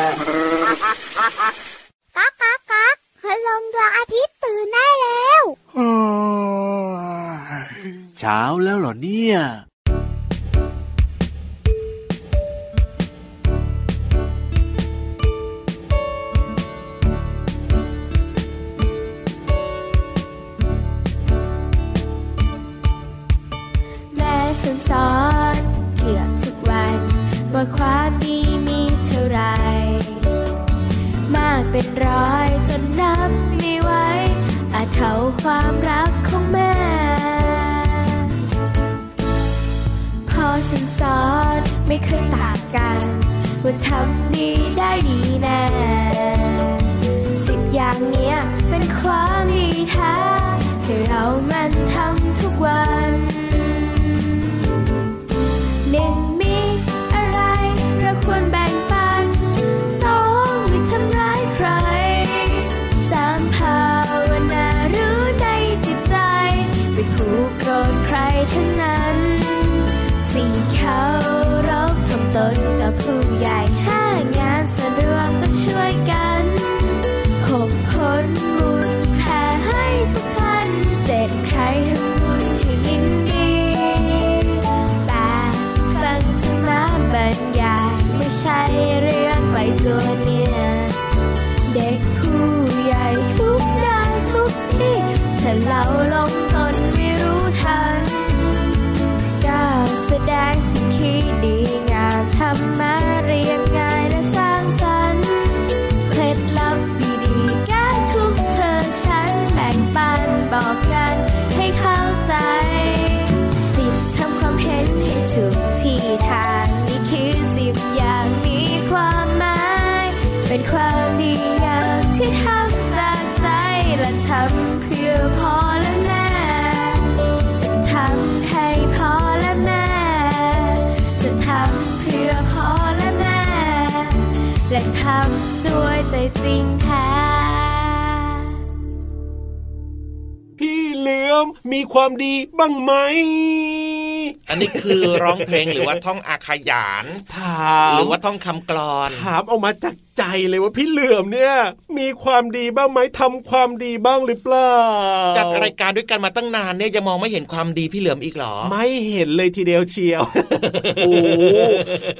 ก๊ากก๊ากก๊ากคืลงดวงอาทิตย์ตื่นได้แล้วเช้าแล้วเหรอเนี่ยาม ยใจจริงแท้พี่เหลือมมีความดีบ้างไหมอันนี้คือร้องเพลงหรือว่าท่องอาขยานถามหรือว่าท่องคำกรอน ถามออกมาจากใจเลยว่าพี่เหลือมเนี่ย มีความดีบ้างไหมทำความดีบ้างหรือเปล่าจัดรายการด้วยกันมาตั้งนานเนี่ยจะมองไม่เห็นความดีพี่เหลือมอีกหรอ ไม่เห็นเลยทีเดียวเชียวโอ้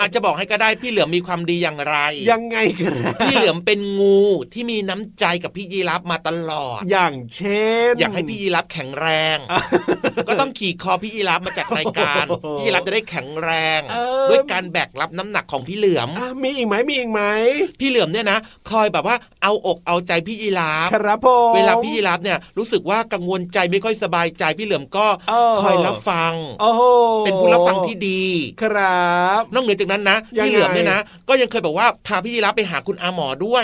อาจจะบอกให้ก็ได้พี่เหลือมมีความดีอย่างไร ยังไงกันพี่เหลือมเป็นงูที่มีน้ำใจกับพี่ยีรับมาตลอด อย่างเช่น อยากให้พี่ยีรับแข็งแรง ก็ต้องขี่คอพี่ยีรับมาจัดรายการพี่ยีรับจะได้แข็งแรงด้วยการแบกรับน้ำหนักของพี่เหลือมมีอีกไหมมีอีกไหมพี่เหลือมเนี่ยนะ คอยแบบว่าเอาอกเอาใจพี่ยีราฟครับผมเวลาพี่ยีราฟเนี่ยรู้สึกว่ากังวลใจไม่ค่อยสบายใจพี่เหลือมก็คอยรับฟังเป็นผู้รับฟังที่ดี ครับนอกเหนือจากนั้นนะพี่เหลือมเนี่ยนะ ก็ยังเคยบอกว่าพาพี่ยีราฟไปหาคุณอาหมอด้วย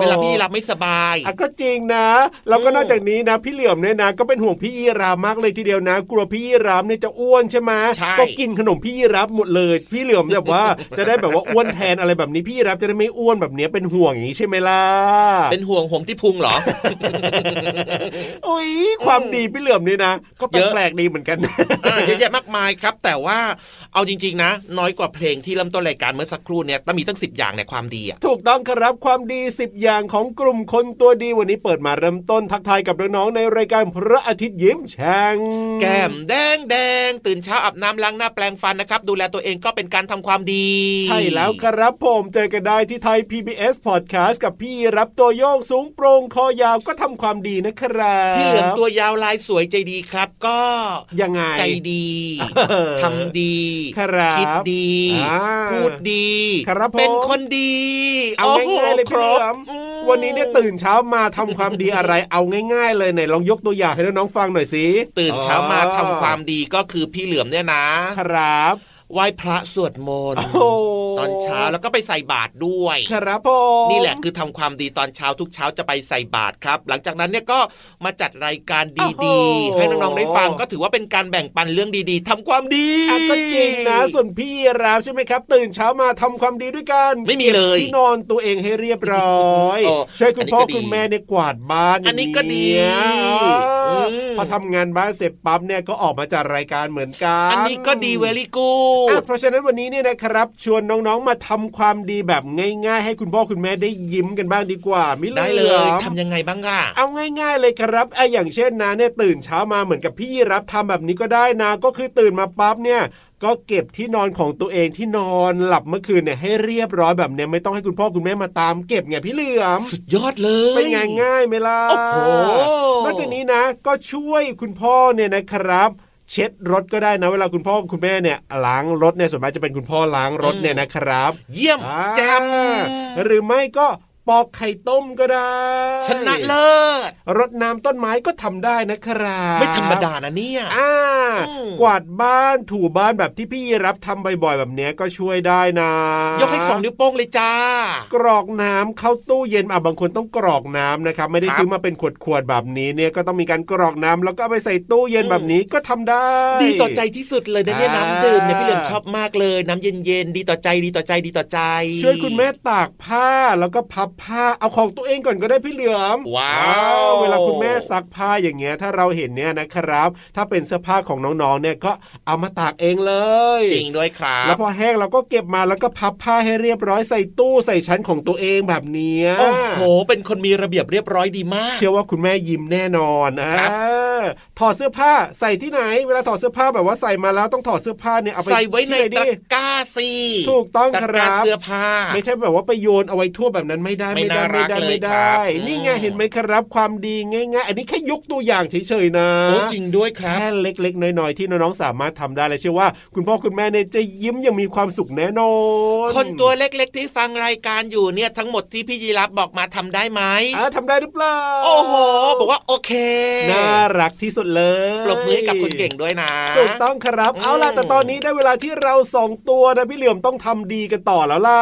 เวลาพี่ยีราฟไม่สบายอะก็จริงนะแล้วก็นอกจากนี้นะ พี่เหลือมเนี่ยนะก็เป็นห่วงพี่ยีราฟมากเลยทีเดียวนะ กลัวพี่ยีราฟเนี่ยจะอ้วนใช่ไหมก็กินขนมพี่ยีราฟหมดเลย พี่เหลือมแบบว่าจะได้แบบว่าอ้วนแทนอะไรแบบนี้พี่ยีราฟจะได้ไม่อ้วนแบบนี้เป็นห่วงอย่างนี้ใช่ไหมล่ะเป็นห่วงห่วงที่พุงเหรอโอ้ยความดีพี่เหลื่อมนี่นะ ก็แปลกดีเหมือนกันเยอะแยะมากมายครับ แต่ว่าเอาจริง ๆ นะ น้อยกว่าเพลงที่เริ่มต้นรายการเมื่อสักครู่เนี่ยต้องมีตั้งสิบอย่างในความดีอะถูกต้องครับความดีสิบอย่างของกลุ่มคนตัวดีวันนี้เปิดมาเริ่มต้นทักทายกับน้องๆในรายการพระอาทิตย์ยิ้มแฉ่งแก้มแดงแดงตื่นเช้าอาบน้ำล้างหน้าแปลงฟันนะครับ ดูแลตัวเองก็เป็นการทำความดี ใช่แล้วครับผมเจอกันได้ที่ไทย PBS Podcast กับพี่รับตัวโยงสูงโปร่งคอยาวก็ทำความดีนะครับพี่เหลือมตัวยาวลายสวยใจดีครับ ก็ยังไงใจดีทำดีคิดดี พูดดีครับเป็นคนดีเอาง่ายๆเลยพี่เหลือมวันนี้เนี่ยตื่นเช้ามาทำความดีอะไร เอาง่าย ๆ เลยไหนลองยกตัวอย่างให้น้องฟังหน่อยสิตื่นเช้ามาทำความดีก็คือพี่เหลือมเนี่ยนะครับ ไหว้พระสวดมนต์ตอนเช้าแล้วก็ไปใส่บาตรด้วย ครับผมนี่แหละคือทำความดีตอนเช้าทุกเช้าจะไปใส่บาตรครับ หลังจากนั้นเนี่ยก็มาจัดรายการดีๆ ให้น้องๆได้ฟังก็ถือว่าเป็นการแบ่งปันเรื่องดีๆทำความดีก็จริงนะ ส่วนพี่รับใช่ไหมครับ ตื่นเช้ามาทำความดีด้วยกัน ไม่มีเลยที่นอนตัวเองให้เรียบร้อยช่วยคุณพ่อคุณแม่ในกวาดบ้านอันนี้ก็ดีพอทำงานบ้านเสร็จปั๊บเนี่ยก็ออกมาจัดรายการเหมือนกัน อันนี้ก็ดีเวลี่กูดเพราะฉะนั้นวันนี้เนี่ยนะครับ ชวนน้องๆมาทำความดีแบบง่าย ๆ ให้คุณพ่อคุณแม่ได้ยิ้มกันบ้างดีกว่ามิได้เลยทำยังไงบ้างอะเอาง่าย ๆ เลยครับไออย่างเช่นนะเนี่ยตื่นเช้ามาเหมือนกับพี่รับทำแบบนี้ก็ได้นะ ก็คือตื่นมาปั๊บเนี่ยก็เก็บที่นอนของตัวเองที่นอนหลับเมื่อคืนเนี่ยให้เรียบร้อยแบบเนี้ยไม่ต้องให้คุณพ่อคุณแม่มาตามเก็บไงพี่เหลือมสุดยอดเลยเป็นไงง่ายไหมล่ะโอ้โหนอกจากนี้นะ ก็ช่วยคุณพ่อเนี่ยนะครับ เช็ดรถก็ได้นะ เวลาคุณพ่อคุณแม่เนี่ยล้างรถเนี่ยส่วนมากจะเป็นคุณพ่อล้างรถเนี่ยนะครับ เยี่ยมแจมหรือไม่ก็ ปอกไข่ต้มก็ได้ชนะเลิศรดน้ำต้นไม้ก็ทำได้นะครับไม่ธรรมดานะเนี่ยอ่ากวาดบ้านถูบ้านแบบที่พี่รับทำบ่อยๆแบบนี้ก็ช่วยได้นะ ยกให้สองนิ้วโป้งเลยจ้า กรอกน้ำเข้าตู้เย็นอะบางคนต้องกรอกน้ำนะครับ ไม่ได้ซื้อมาเป็นขวดๆแบบนี้เนี่ยก็ต้องมีการกรอกน้ำแล้วก็ไปใส่ตู้เย็นแบบนี้ก็ทำได้ ดีต่อใจที่สุดเลยนะเนี่ยน้ำดื่มเนี่ยพี่เหลือมชอบมากเลย น้ำเย็นๆดีต่อใจดีต่อใจดีต่อใจ ช่วยคุณแม่ตากผ้าแล้วก็พับผ้าเอาของตัวเองก่อนก็ได้พี่เหลือมว้าวเวลาคุณแม่ซักผ้าอย่างเงี้ยถ้าเราเห็นเนี่ยนะครับ ถ้าเป็นเสื้อผ้าของน้องๆเนี่ยก็เอามาตากเองเลย จริงด้วยครับ แล้วพอแห้งเราก็เก็บมาแล้วก็พับผ้าให้เรียบร้อยใส่ตู้ใส่ชั้นของตัวเองแบบนี้โอ้โหเป็นคนมีระเบียบเรียบร้อยดีมาก เชื่อว่าคุณแม่ยิ้มแน่นอนครับถอดเสื้อผ้าใส่ที่ไหน เวลาถอดเสื้อผ้าแบบว่าใส่มาแล้วต้องถอดเสื้อผ้าเนี่ยเอาไปใส่ไว้ในตะกร้า สิถูกต้องครับเสื้อผ้าไม่ใช่แบบว่าไปโยนเอาไว้ทั่วแบบนั้นไม่ได้ไม่ได้ไม่ได้ไม่ได้ นี่ไงเห็นไหมครับ ความดีง่ายๆอันนี้แค่ยกตัวอย่างเฉยๆนะโอ้จริงด้วยครับแค่เล็ก ๆ น้อยๆที่น้องๆสามารถทำได้เลยเชื่อว่า คุณพ่อคุณแม่เนี่ยจะยิ้มยังมีความสุขแน่นอน คนตัวเล็กๆที่ฟังรายการอยู่เนี่ยทั้งหมดที่พี่ยีรับบอกมาทำได้ไหมอ่าทำได้หรือเปล่าโอ้โห บอกว่าโอเค น่ารักที่สุดเลยปรบมือกับคุณเก่งด้วยนะถูกต้องครับเอาล่ะแต่ตอนนี้ได้เวลาที่เราสองตัวนะพี่เหลือมต้องทำดีกันต่อแล้วล่ะ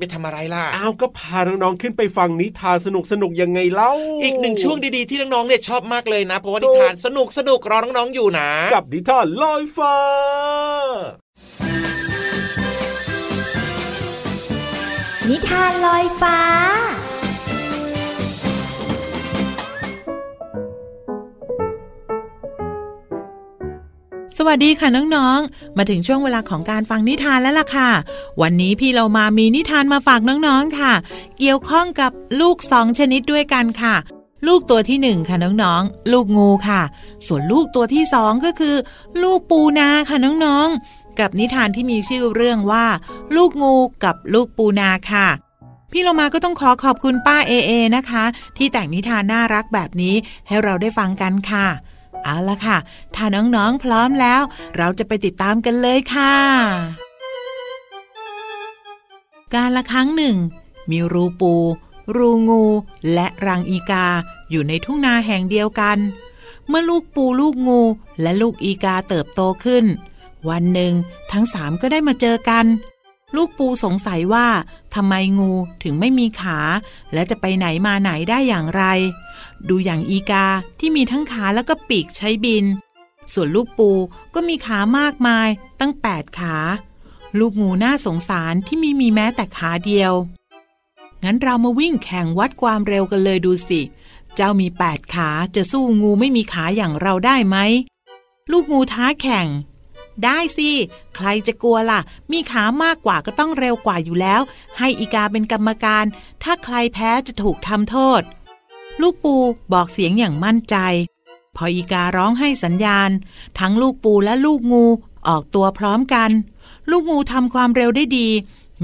ไปทำอะไรล่ะอ้าวก็พาน้องๆขึ้นไปฟังนิทานสนุกสนุกยังไงเล่า อีกหนึ่งช่วงดีๆที่น้องๆเนี่ยชอบมากเลยนะ เพราะว่านิทานสนุกสนุกรอน้องๆอยู่นะ กับนิทานลอยฟ้านิทานลอยฟ้า สวัสดีค่ะน้องๆ มาถึงช่วงเวลาของการฟังนิทานแล้วล่ะค่ะ วันนี้พี่เรามามีนิทานมาฝากน้องๆค่ะ เกี่ยวข้องกับลูกสองชนิดด้วยกันค่ะ ลูกตัวที่หนึ่งค่ะน้องๆ ลูกงูค่ะ ส่วนลูกตัวที่สองก็คือ ลูกปูนาค่ะน้องๆ กับนิทานที่มีชื่อเรื่องว่า ลูกงูกับลูกปูนาค่ะพี่เรามาก็ต้องขอขอบคุณป้าเอเอนะคะ ที่แต่งนิทานน่ารักแบบนี้ให้เราได้ฟังกันค่ะ เอาละค่ะ ถ้าน้องๆพร้อมแล้ว เราจะไปติดตามกันเลยค่ะ การละครั้งหนึ่ง มีรูปู รูงู และรังอีกา อยู่ในทุ่งนาแห่งเดียวกัน เมื่อลูกปูลูกงูและลูกอีกาเติบโตขึ้น วันหนึ่งทั้งสามก็ได้มาเจอกัน ลูกปูสงสัยว่าทำไมงูถึงไม่มีขา และจะไปไหนมาไหนได้อย่างไร ดูอย่างอีกาที่มีทั้งขาแล้วก็ปีกใช้บิน ส่วนลูกปูก็มีขามากมายตั้งแปดขา ลูกงูน่าสงสารที่มีมีแม้แต่ขาเดียว งั้นเรามาวิ่งแข่งวัดความเร็วกันเลยดูสิ เจ้ามีแปดขาจะสู้งูไม่มีขาอย่างเราได้ไหม ลูกงูท้าแข่ง ได้สิ ใครจะกลัวล่ะ มีขามากกว่าก็ต้องเร็วกว่าอยู่แล้ว ให้อีกาเป็นกรรมการ ถ้าใครแพ้จะถูกทำโทษ ลูกปูบอกเสียงอย่างมั่นใจ พออีการ้องให้สัญญาณ ทั้งลูกปูและลูกงูออกตัวพร้อมกัน ลูกงูทำความเร็วได้ดี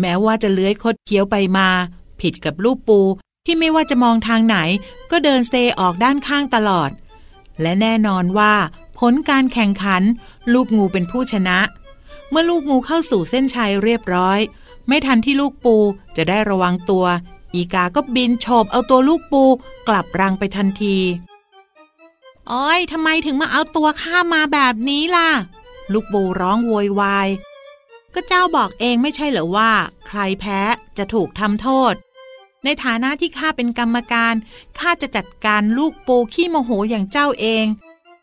แม้ว่าจะเลื้อยคดเคี้ยวไปมา ผิดกับลูกปู ที่ไม่ว่าจะมองทางไหน ก็เดินเซออกด้านข้างตลอด และแน่นอนว่า ผลการแข่งขัน ลูกงูเป็นผู้ชนะ เมื่อลูกงูเข้าสู่เส้นชัยเรียบร้อย ไม่ทันที่ลูกปูจะได้ระวังตัว อีกาก็บินโฉบเอาตัวลูกปูกลับรังไปทันทีอ้อยทำไมถึงมาเอาตัวข้ามาแบบนี้ล่ะ ลูกปูร้องโวยวาย ก็เจ้าบอกเองไม่ใช่เหรอว่า ใครแพ้จะถูกทำโทษ ในฐานะที่ข้าเป็นกรรมการข้าจะจัดการลูกปูขี้โมโหอย่างเจ้าเอง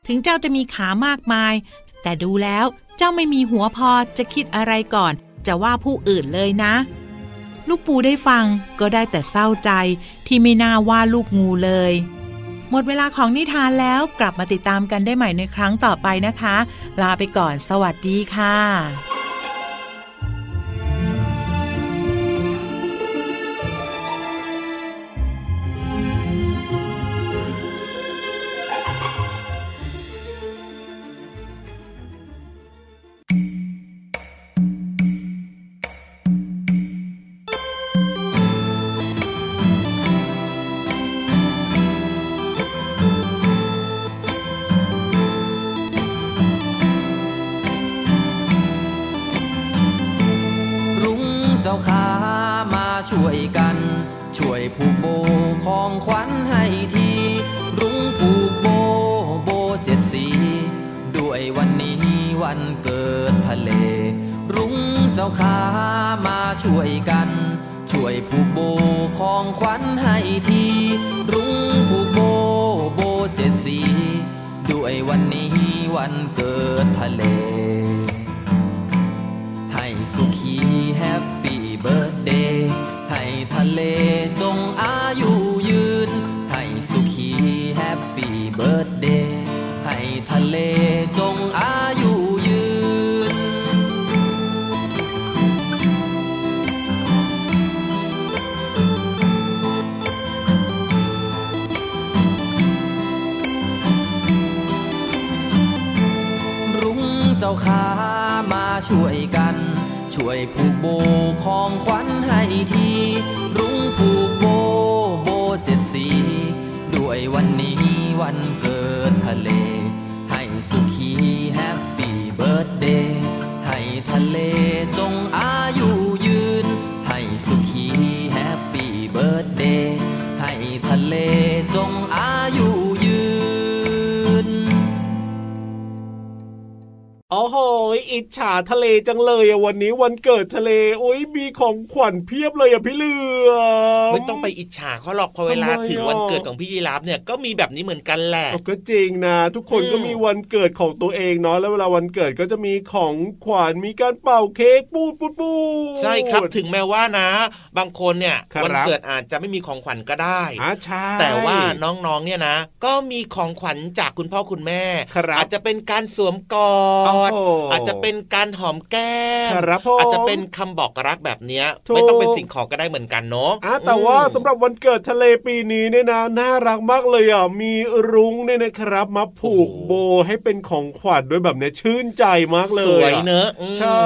ถึงเจ้าจะมีขามากมาย แต่ดูแล้วเจ้าไม่มีหัวพอจะคิดอะไรก่อน จะว่าผู้อื่นเลยนะ ลูกปูได้ฟังก็ได้แต่เศร้าใจที่ไม่น่าว่าลูกงูเลย หมดเวลาของนิทานแล้วกลับมาติดตามกันได้ใหม่ในครั้งต่อไปนะคะ ลาไปก่อนสวัสดีค่ะ วันนี้วันเกิดทะเล ให้สุขีแฮปปี้เบิร์ดเดย์ให้ทะเลจงอา โบของขวัญให้ที รุ้งผูกโบโบเจ็ดสี ด้วยวันนี้วัน อิจฉาทะเลจังเลยอะวันนี้วันเกิดทะเล โอ้ยมีของขวัญเพียบเลยอะพี่เหลือมไม่ต้องไปอิจฉาเขาหรอกพอเวลาทำไมถึงอะวันเกิดของพี่ยีราฟเนี่ยก็มีแบบนี้เหมือนกันแหละเอาก็จริงนะ ทุกคนอืมก็มีวันเกิดของตัวเองเนาะแล้วเวลาวันเกิดก็จะมีของขวัญมีการเป่าเค้กปูดปูดปูดใช่ครับถึงแม้ว่านะ บางคนเนี่ยครับวันเกิดอาจจะไม่มีของขวัญก็ได้อ่าใช่แต่ว่าน้องๆเนี่ยนะ ก็มีของขวัญจากคุณพ่อคุณแม่ครับอาจจะเป็นการสวมกอโอ้ดโหอาจจะเป็นการหอมแก้มครับผมอาจจะเป็นคำบอกรักแบบเนี้ยถูกไม่ต้องเป็นสิ่งของก็ได้เหมือนกันเนาะอะแต่ว่าสำหรับวันเกิดทะเลปีนี้เนี่ยนะน่ารักมากเลยอะมีรุ้งเนี่ยนะครับ มาผูกโบให้เป็นของขวัญด้วยแบบเนี้ยชื่นใจมากเลยสวยอะเนอะอืมใช่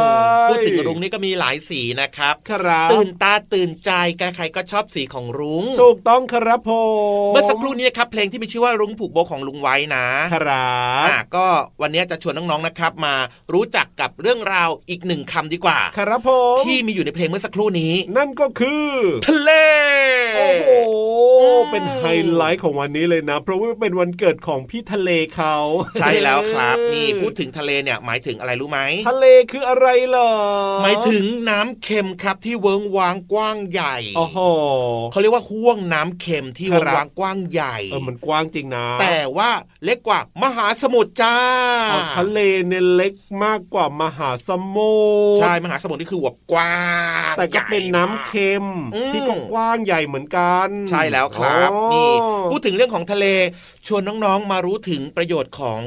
พูดถึงรุ้งนี่ก็มีหลายสีนะครับครับตื่นตาตื่นใจใครๆก็ชอบสีของรุ้งถูกต้องครับผมเมื่อสักครู่นี้นะครับเพลงที่มีชื่อว่ารุ้งผูกโบของลุงไว้นะครับอะก็วันนี้จะชวนน้องๆนะครับ มารู้จักกับเรื่องราวอีกหนึ่งคำดีกว่า ครับผมที่มีอยู่ในเพลงเมื่อสักครู่นี้ นั่นก็คือทะเลโอ้โหเป็นไฮไลท์ของวันนี้เลยนะ เพราะว่าเป็นวันเกิดของพี่ทะเลเขาใช่แล้วครับนี่พูดถึงทะเลเนี่ยหมายถึงอะไรรู้ไหมทะเลคืออะไรเหรอหมายถึงน้ำเค็มครับที่เวิงวางกว้างใหญ่โอ้โหเขาเรียกว่าห่วงน้ำเค็มที่ครับเวิงวางกว้างใหญ่เออมันกว้างจริงนะ แต่ว่าเล็กกว่ามหาสมุทรจ้าอ๋อทะเลเนี่ยเล็กมากกว่ามหาสมุทรใช่มหาสมุทรนี่คือแบบกว้างแต่ก็เป็นน้ำใหญ่มากเค็มอืมที่ก็กว้างใหญ่เหมือนกัน ใช่แล้วครับอ๋อนี่พูดถึงเรื่องของทะเลชวนน้องๆมารู้ถึงประโยชน์ของ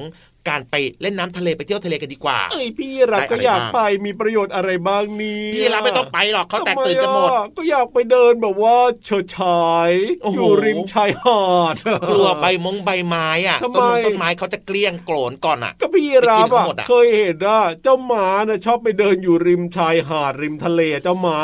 การไปเล่นน้ำทะเลไปเที่ยวทะเลกันดีกว่า เอ้ยพี่รับได้ก็อะไรอยากบ้างไปมีประโยชน์อะไรบ้างนี่พี่เราไม่ต้องไปหรอกเขาแตกตื่นกันหมดทำไอะก็อยากไปเดินแบบว่าเฉิดฉายโอ้โหอยู่ริมชายหาดกลัวใบมงใบไม้อะทำไมต้นมงต้นไม้เขาจะเกลี้ยงโกรนก่อนอะ ก็พี่รับไปกินอะทั้งหมดอะเคยเห็นอะเจ้าหมาน่ะชอบไปเดินอยู่ริมชายหาดริมทะเลเจ้าหมา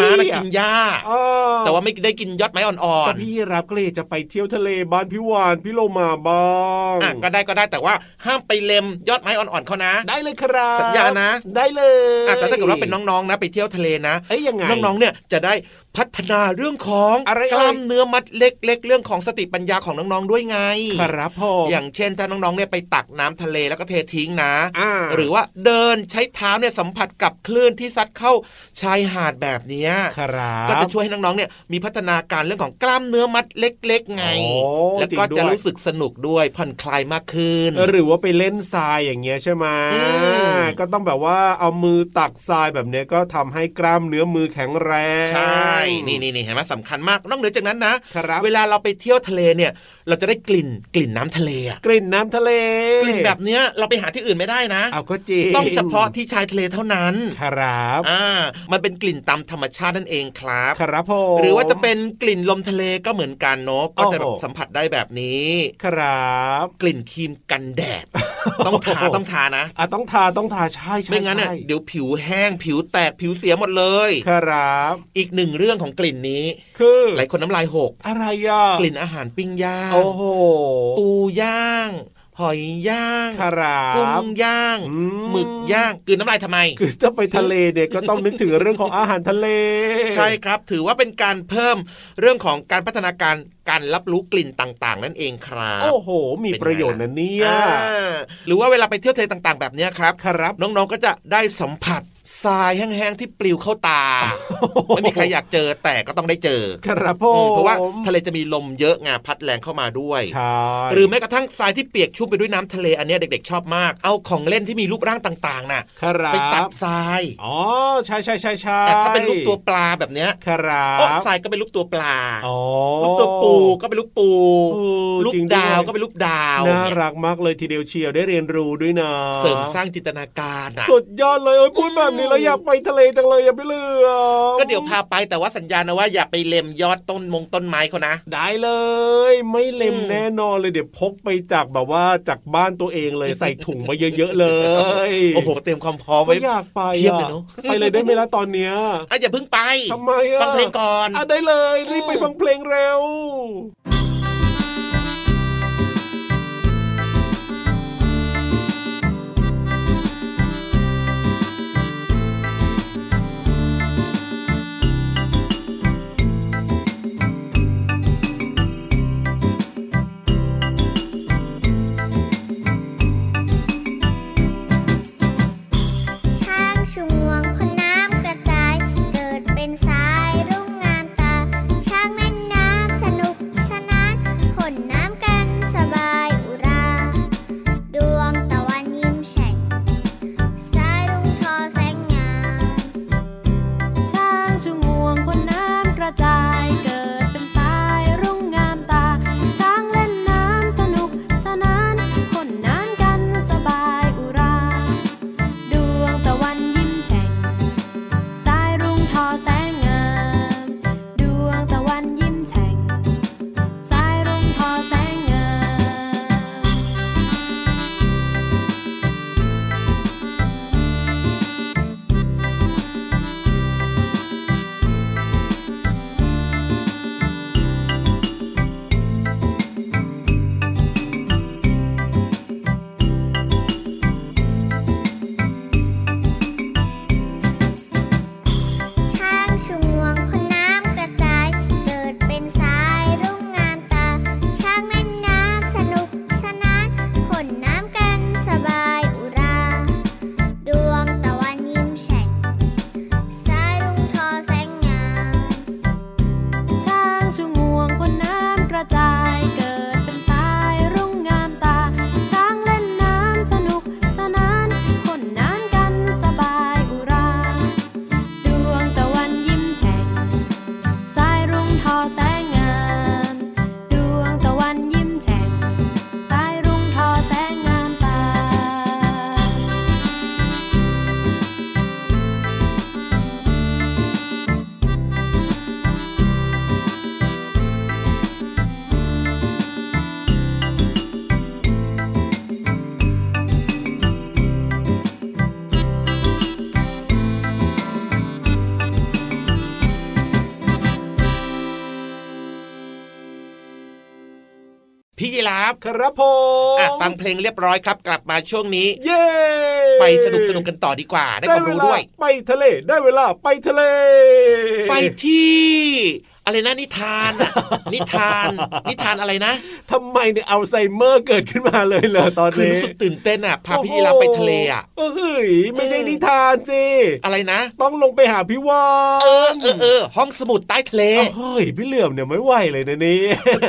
ม้าน่ะกินหญ้าอ่าแต่ว่าไม่ได้กินยอดไม้อ่อก็นพี่รับก็เลยจะไปเที่ยวทะเลบ้านพี่วานพี่โลมาบ้างๆอะก็ได้ก็ได้แต่ว่าห้ามไปเล็มยอดไม้อ่อนๆเขานะ ได้เลยครับสัญญานะ ได้เลยอะแต่ถ้าเกิดว่าเป็นน้องๆนะ ไปเที่ยวทะเลนะเอ้ยยังไงน้องๆเนี่ยจะได้พัฒนาเรื่องของอะไรเอ่ยกล้ามเนื้อมัดเล็ก ๆ เรื่องของสติปัญญาของน้องๆด้วยไง ครับผมอย่างเช่นถ้าน้องๆเนี่ยไปตักน้ำทะเลแล้วก็เททิ้งนะอ่าหรือว่าเดินใช้เท้าเนี่ยสัมผัสกับคลื่นที่ซัดเข้าชายหาดแบบเนี้ยครับก็จะช่วยให้น้องๆเนี่ยมีพัฒนาการเรื่องของกล้ามเนื้อมัดเล็ก ๆ ไงโอ้แล้วก็จริงด้วยจะรู้สึกสนุกด้วยผ่อนคลายมากขึ้น หรือว่าไปเล่นทรายอย่างเงี้ยใช่ไหมอืมก็ต้องแบบว่าเอามือตักทรายแบบเนี้ยก็ทำให้กล้ามเนื้อมือแข็งแรงใช่นี่นี่นี่เห็นไหมสำคัญมากนอกเหนือจากนั้นนะครับเวลาเราไปเที่ยวทะเลเนี่ย เราจะได้กลิ่นกลิ่นน้ำทะเลอะกลิ่นน้ำทะเล กลิ่นแบบเนี้ยเราไปหาที่อื่นไม่ได้นะเอาก็จริงต้องเฉพาะที่ชายทะเลเท่านั้นครับอ่ามันเป็นกลิ่นตามธรรมชาตินั่นเองครับครับผมหรือว่าจะเป็นกลิ่นลมทะเลก็เหมือนกันเนาะก็จะแบบโอ้โหสัมผัสได้แบบนี้ ครับ กลิ่นครีมกันแดด ต้องทาต้องทานะอะต้องทาต้องทาใช่ใช่ไม่งั้นเนี่ยใช่เดี๋ยวผิวแห้งผิวแตกผิวเสียหมดเลยครับ อีกหนึ่งเรื่องของกลิ่นนี้ คือหลายคนน้ำลายหก อะไรอะกลิ่นอาหารปิ้งย่างโอ้โหปูย่าง หอยย่างครับกุ้งย่างอืมหมึกย่างกลืนน้ำลายทำไม คือถ้าไปทะเลเนี่ยก็ต้องนึกถึงเรื่องของอาหารทะเล ใช่ครับ ถือว่าเป็นการเพิ่มเรื่องของการพัฒนาการการรับรู้กลิ่นต่าง ๆ นั่นเองครับ โอ้โห มีเป็นไงประโยชน์นะเนี่ยอ่าหรือว่าเวลาไปเที่ยวทะเลต่าง ๆ แบบเนี้ยครับครับ น้องๆก็จะได้สัมผัส ทรายแห้งๆที่ปลิวเข้าตาไม่มีใครอยากเจอแต่ก็ต้องได้เจอครับผอืมมเพราะว่าทะเลจะมีลมเยอะไงพัดแรงเข้ามาด้วยใช่หรือแม้กระทั่งทรายที่เปียกชุ่มไปด้วยน้ำทะเลอันเนี้ยเด็ก ๆ ชอบมาก เอาของเล่นที่มีรูปร่างต่างๆน่ะครับไปตัดทรายอ๋อใช่ใช่ใช่ใช่แต่ถ้าเป็นลูกตัวปลาแบบเนี้ยครับโอ้ทรายก็เป็นลูกตัวปลาอ๋อลูกตัวปูก็เป็นลูกปูเออลูกจริงดาวด้วยก็เป็นลูกดาวน่าเนี่ยรักมากเลยทีเดียวเชียวได้เรียนรู้ด้วยนะเสริมสร้างจินตนาการอะสุดยอดเลยโอ้ยพูดแบบนี้แล้วอยากไปทะเลจังเลยอย่าไปเลือมก็เดี๋ยวพาไปแต่ว่าสัญญานะว่าอย่าไปเล็มยอดต้นมงต้นไม้เขานะ ได้เลย ไม่เล็มอืมแน่นอนเลยเดี๋ยวพกไปจากแบบว่าจากบ้านตัวเองเลยใส่ถุงมาเยอะๆเลยโอ้โหเตรียมความพร้อมไม่ไว้อยากไปเพียบเลยเนอะไปเลยได้ไหมล่ะตอนเนี้ยอะอย่าเพิ่งไปทำไมอะฟังเพลงก่อนอะได้เลยรีบไปฟังเพลงเร็ว ครับผมอะฟังเพลงเรียบร้อยครับ กลับมาช่วงนี้ เย้ไปสนุกสนุกกันต่อดีกว่าได้ความรู้ด้วย ไปทะเลได้เวลาไปทะเล ไปที่ อะไรนะนิทานอะนิทาน นิทานอะไรนะทำไมเนี่ยอัลไซเมอร์เกิดขึ้นมาเลยเหรอตอนคือนี้รู้สึกตื่นเต้นอะพาพี่ยีรับไปทะเลอะโอ้โหเฮ้ยไม่ใช่นิทานจีอะไรนะ ต้องลงไปหาพี่วานเออเออเออห้องสมุดใต้ทะเลเฮ้ยพี่เหลื่อมเนี่ยไม่ไหวเลยนะนี่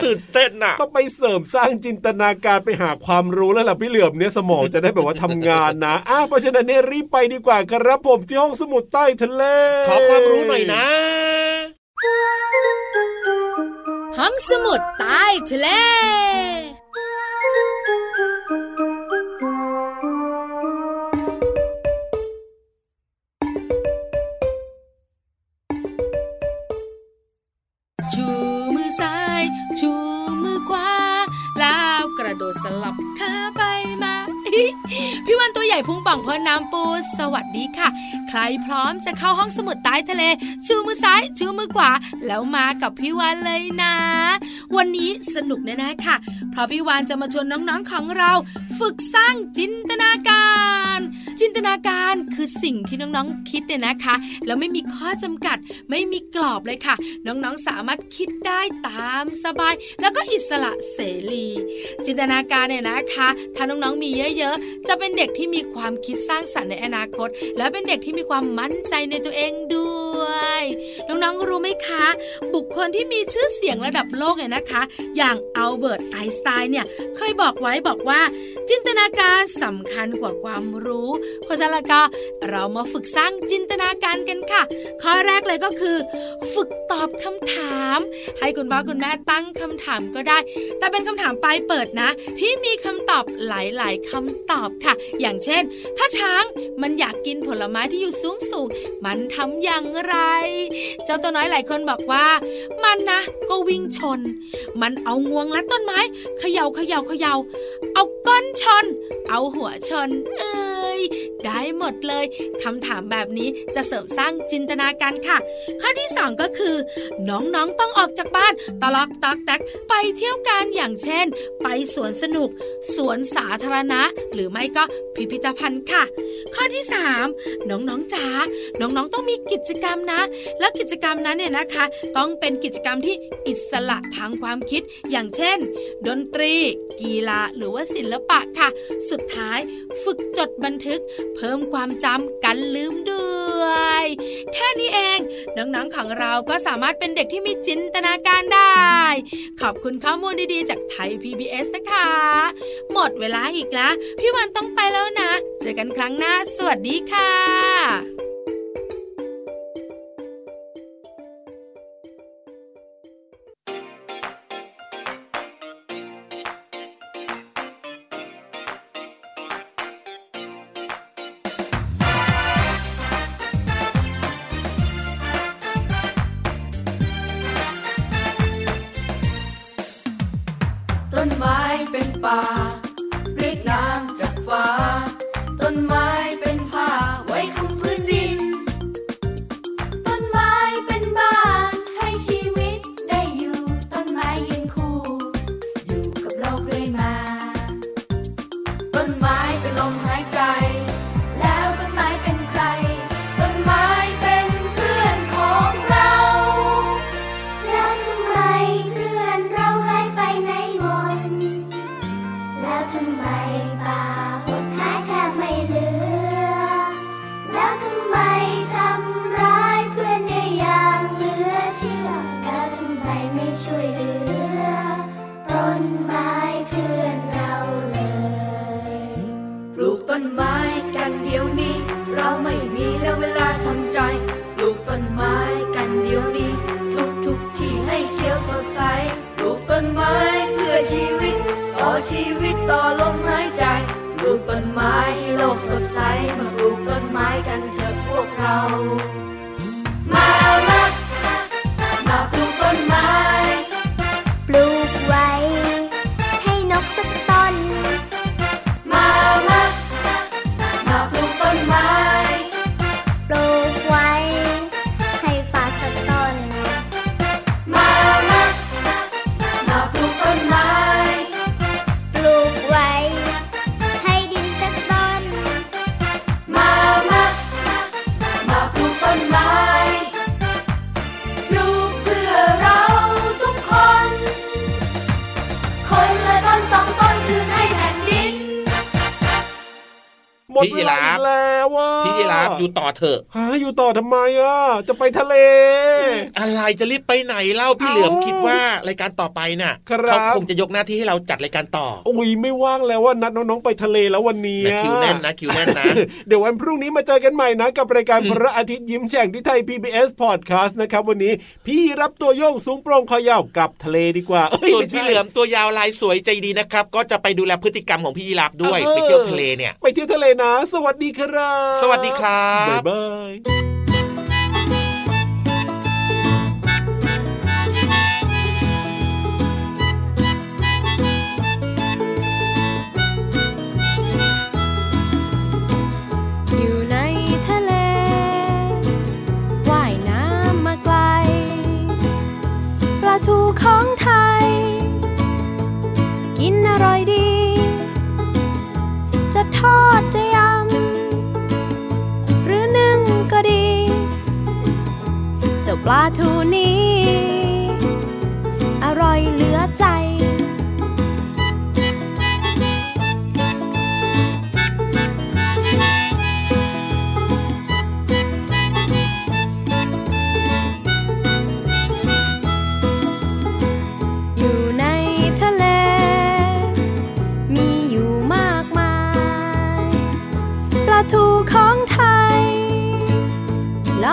ตื่นเต้นอะต้องไปเสริมสร้างจินตนาการไปหาความรู้แล้วล่ะพี่เหลื่อมเนี่ยสมองจะได้แบบว่าทำงานนะอ้าเพราะฉะนั้นเนี่ยรีบไปดีกว่าครับผมที่ห้องสมุดใต้ทะเลขอความรู้หน่อยนะ ห้องสมุดใต้ทะเลชูมือซ้ายชู ระโดดสลับขาไปมาพี่วันตัวใหญ่พุงป่องพอน้ำปูสวัสดีค่ะ ใครพร้อมจะเข้าห้องสมุดใต้ทะเล ชูมือซ้ายชูมือขวา แล้วมากับพี่วันเลยนะ วันนี้สนุกแน่ๆค่ะ เพราะพี่วานจะมาชวนน้องๆของเรา ฝึกสร้างจินตนาการ จินตนาการคือสิ่งที่น้องๆคิดเนี่ยนะคะ แล้วไม่มีข้อจำกัด ไม่มีกรอบเลยค่ะ น้องๆสามารถคิดได้ตามสบาย แล้วก็อิสระเสรี จินตนาการเนี่ยนะคะ ถ้าน้องๆมีเยอะๆ จะเป็นเด็กที่มีความคิดสร้างสรรค์ในอนาคต และเป็นเด็กที่มีความมั่นใจในตัวเองด้วย น้องๆรู้ไหมคะ บุคคลที่มีชื่อเสียงระดับโลกเนี่ยนะคะ อย่างอัลเบิร์ตไอน์สไตน์เนี่ยเคยบอกไว้บอกว่า จินตนาการสำคัญกว่าความรู้ เพราะฉะนั้นก็เรามาฝึกสร้างจินตนาการกันค่ะ ข้อแรกเลยก็คือ ฝึกตอบคำถาม ให้คุณพ่อคุณแม่ตั้งคำถามก็ได้ แต่เป็นคำถามปลายเปิดนะ ที่มีคำตอบหลายๆคำตอบค่ะ อย่างเช่น ถ้าช้างมันอยากกินผลไม้ที่อยู่สูงสูงๆมันทำอย่างไรเจ้าตัวน้อยหลายคนบอกว่า มันนะก็วิ่งชน มันเอางวงและต้นไม้เขย่าเขย่าเขย่าเอาก้นชน เอาหัวชนเออ ได้หมดเลยคำถามแบบนี้จะเสริมสร้างจินตนาการค่ะ ข้อที่สองก็คือ น้องๆต้องออกจากบ้านตลอกตอกแตกไปเที่ยวกันอย่างเช่น ไปสวนสนุก สวนสาธารณะ หรือไม่ก็พิพิธภัณฑ์ค่ะ ข้อที่สามน้องๆจ๋าน้องๆต้องมีกิจกรรมนะ และกิจกรรมนั้นเนี่ยนะคะ ต้องเป็นกิจกรรมที่อิสระทางความคิด อย่างเช่น ดนตรี กีฬาหรือว่าศิลปะค่ะ สุดท้าย ฝึกจดบันทึกเพิ่มความจำกันลืมด้วย แค่นี้เองน้องๆของเราก็สามารถเป็นเด็กที่มีจินตนาการได้ ขอบคุณข้อมูลดีๆ จากไทย PBS นะคะ หมดเวลาอีกแล้ว พี่วันต้องไปแล้วนะ เจอกันครั้งหน้า สวัสดีค่ะ เดเวลาอีกแล้วว่าพี่ยีราฟอยู่ต่อเถอะฮะอยู่ต่อทำไมอะจะไปทะเล อะไรจะรีบไปไหนเล่าพี่เหลือมคิดว่ารายการต่อไปน่ะเขาคงจะยกหน้าที่ให้เราจัดรายการต่ออุ้ยไม่ว่างแล้วว่านัดน้องๆไปทะเลแล้ววันนี้คิวแน่นนะคิวแน่นนะเดี๋ยววันพรุ่งนี้มาเจอกันใหม่นะ กับรายการพระอาทิตย์ยิ้มแฉ่งที่ไทย PBS Podcast นะครับวันนี้พี่รับตัวโยงสูงโปร่งคอยาวกับทะเลดีกว่าส่วนพี่เหลือมตัวยาวลายสวยใจดีนะครับ ก็จะไปดูแลพฤติกรรมของพี่ยีราฟด้วยไปเที่ยวทะเลเนี่ย ไปเที่ยวทะเลนะสวัสดีครับ สวัสดีครับบ๊ายบาย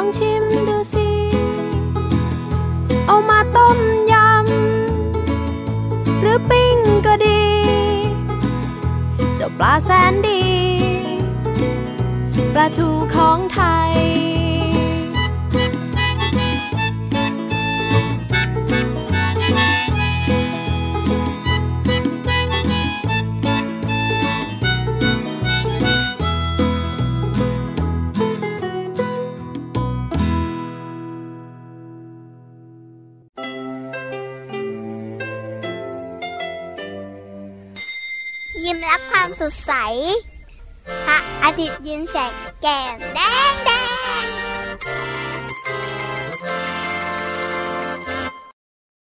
องชิมดูสิ เอามาต้มยำ หรือปิ้งก็ดี เจ้าปลาแสนดี ปลาทูของไทย ดใส พระอาทิตย์ยิ้มแฉกแก้มแดงแดง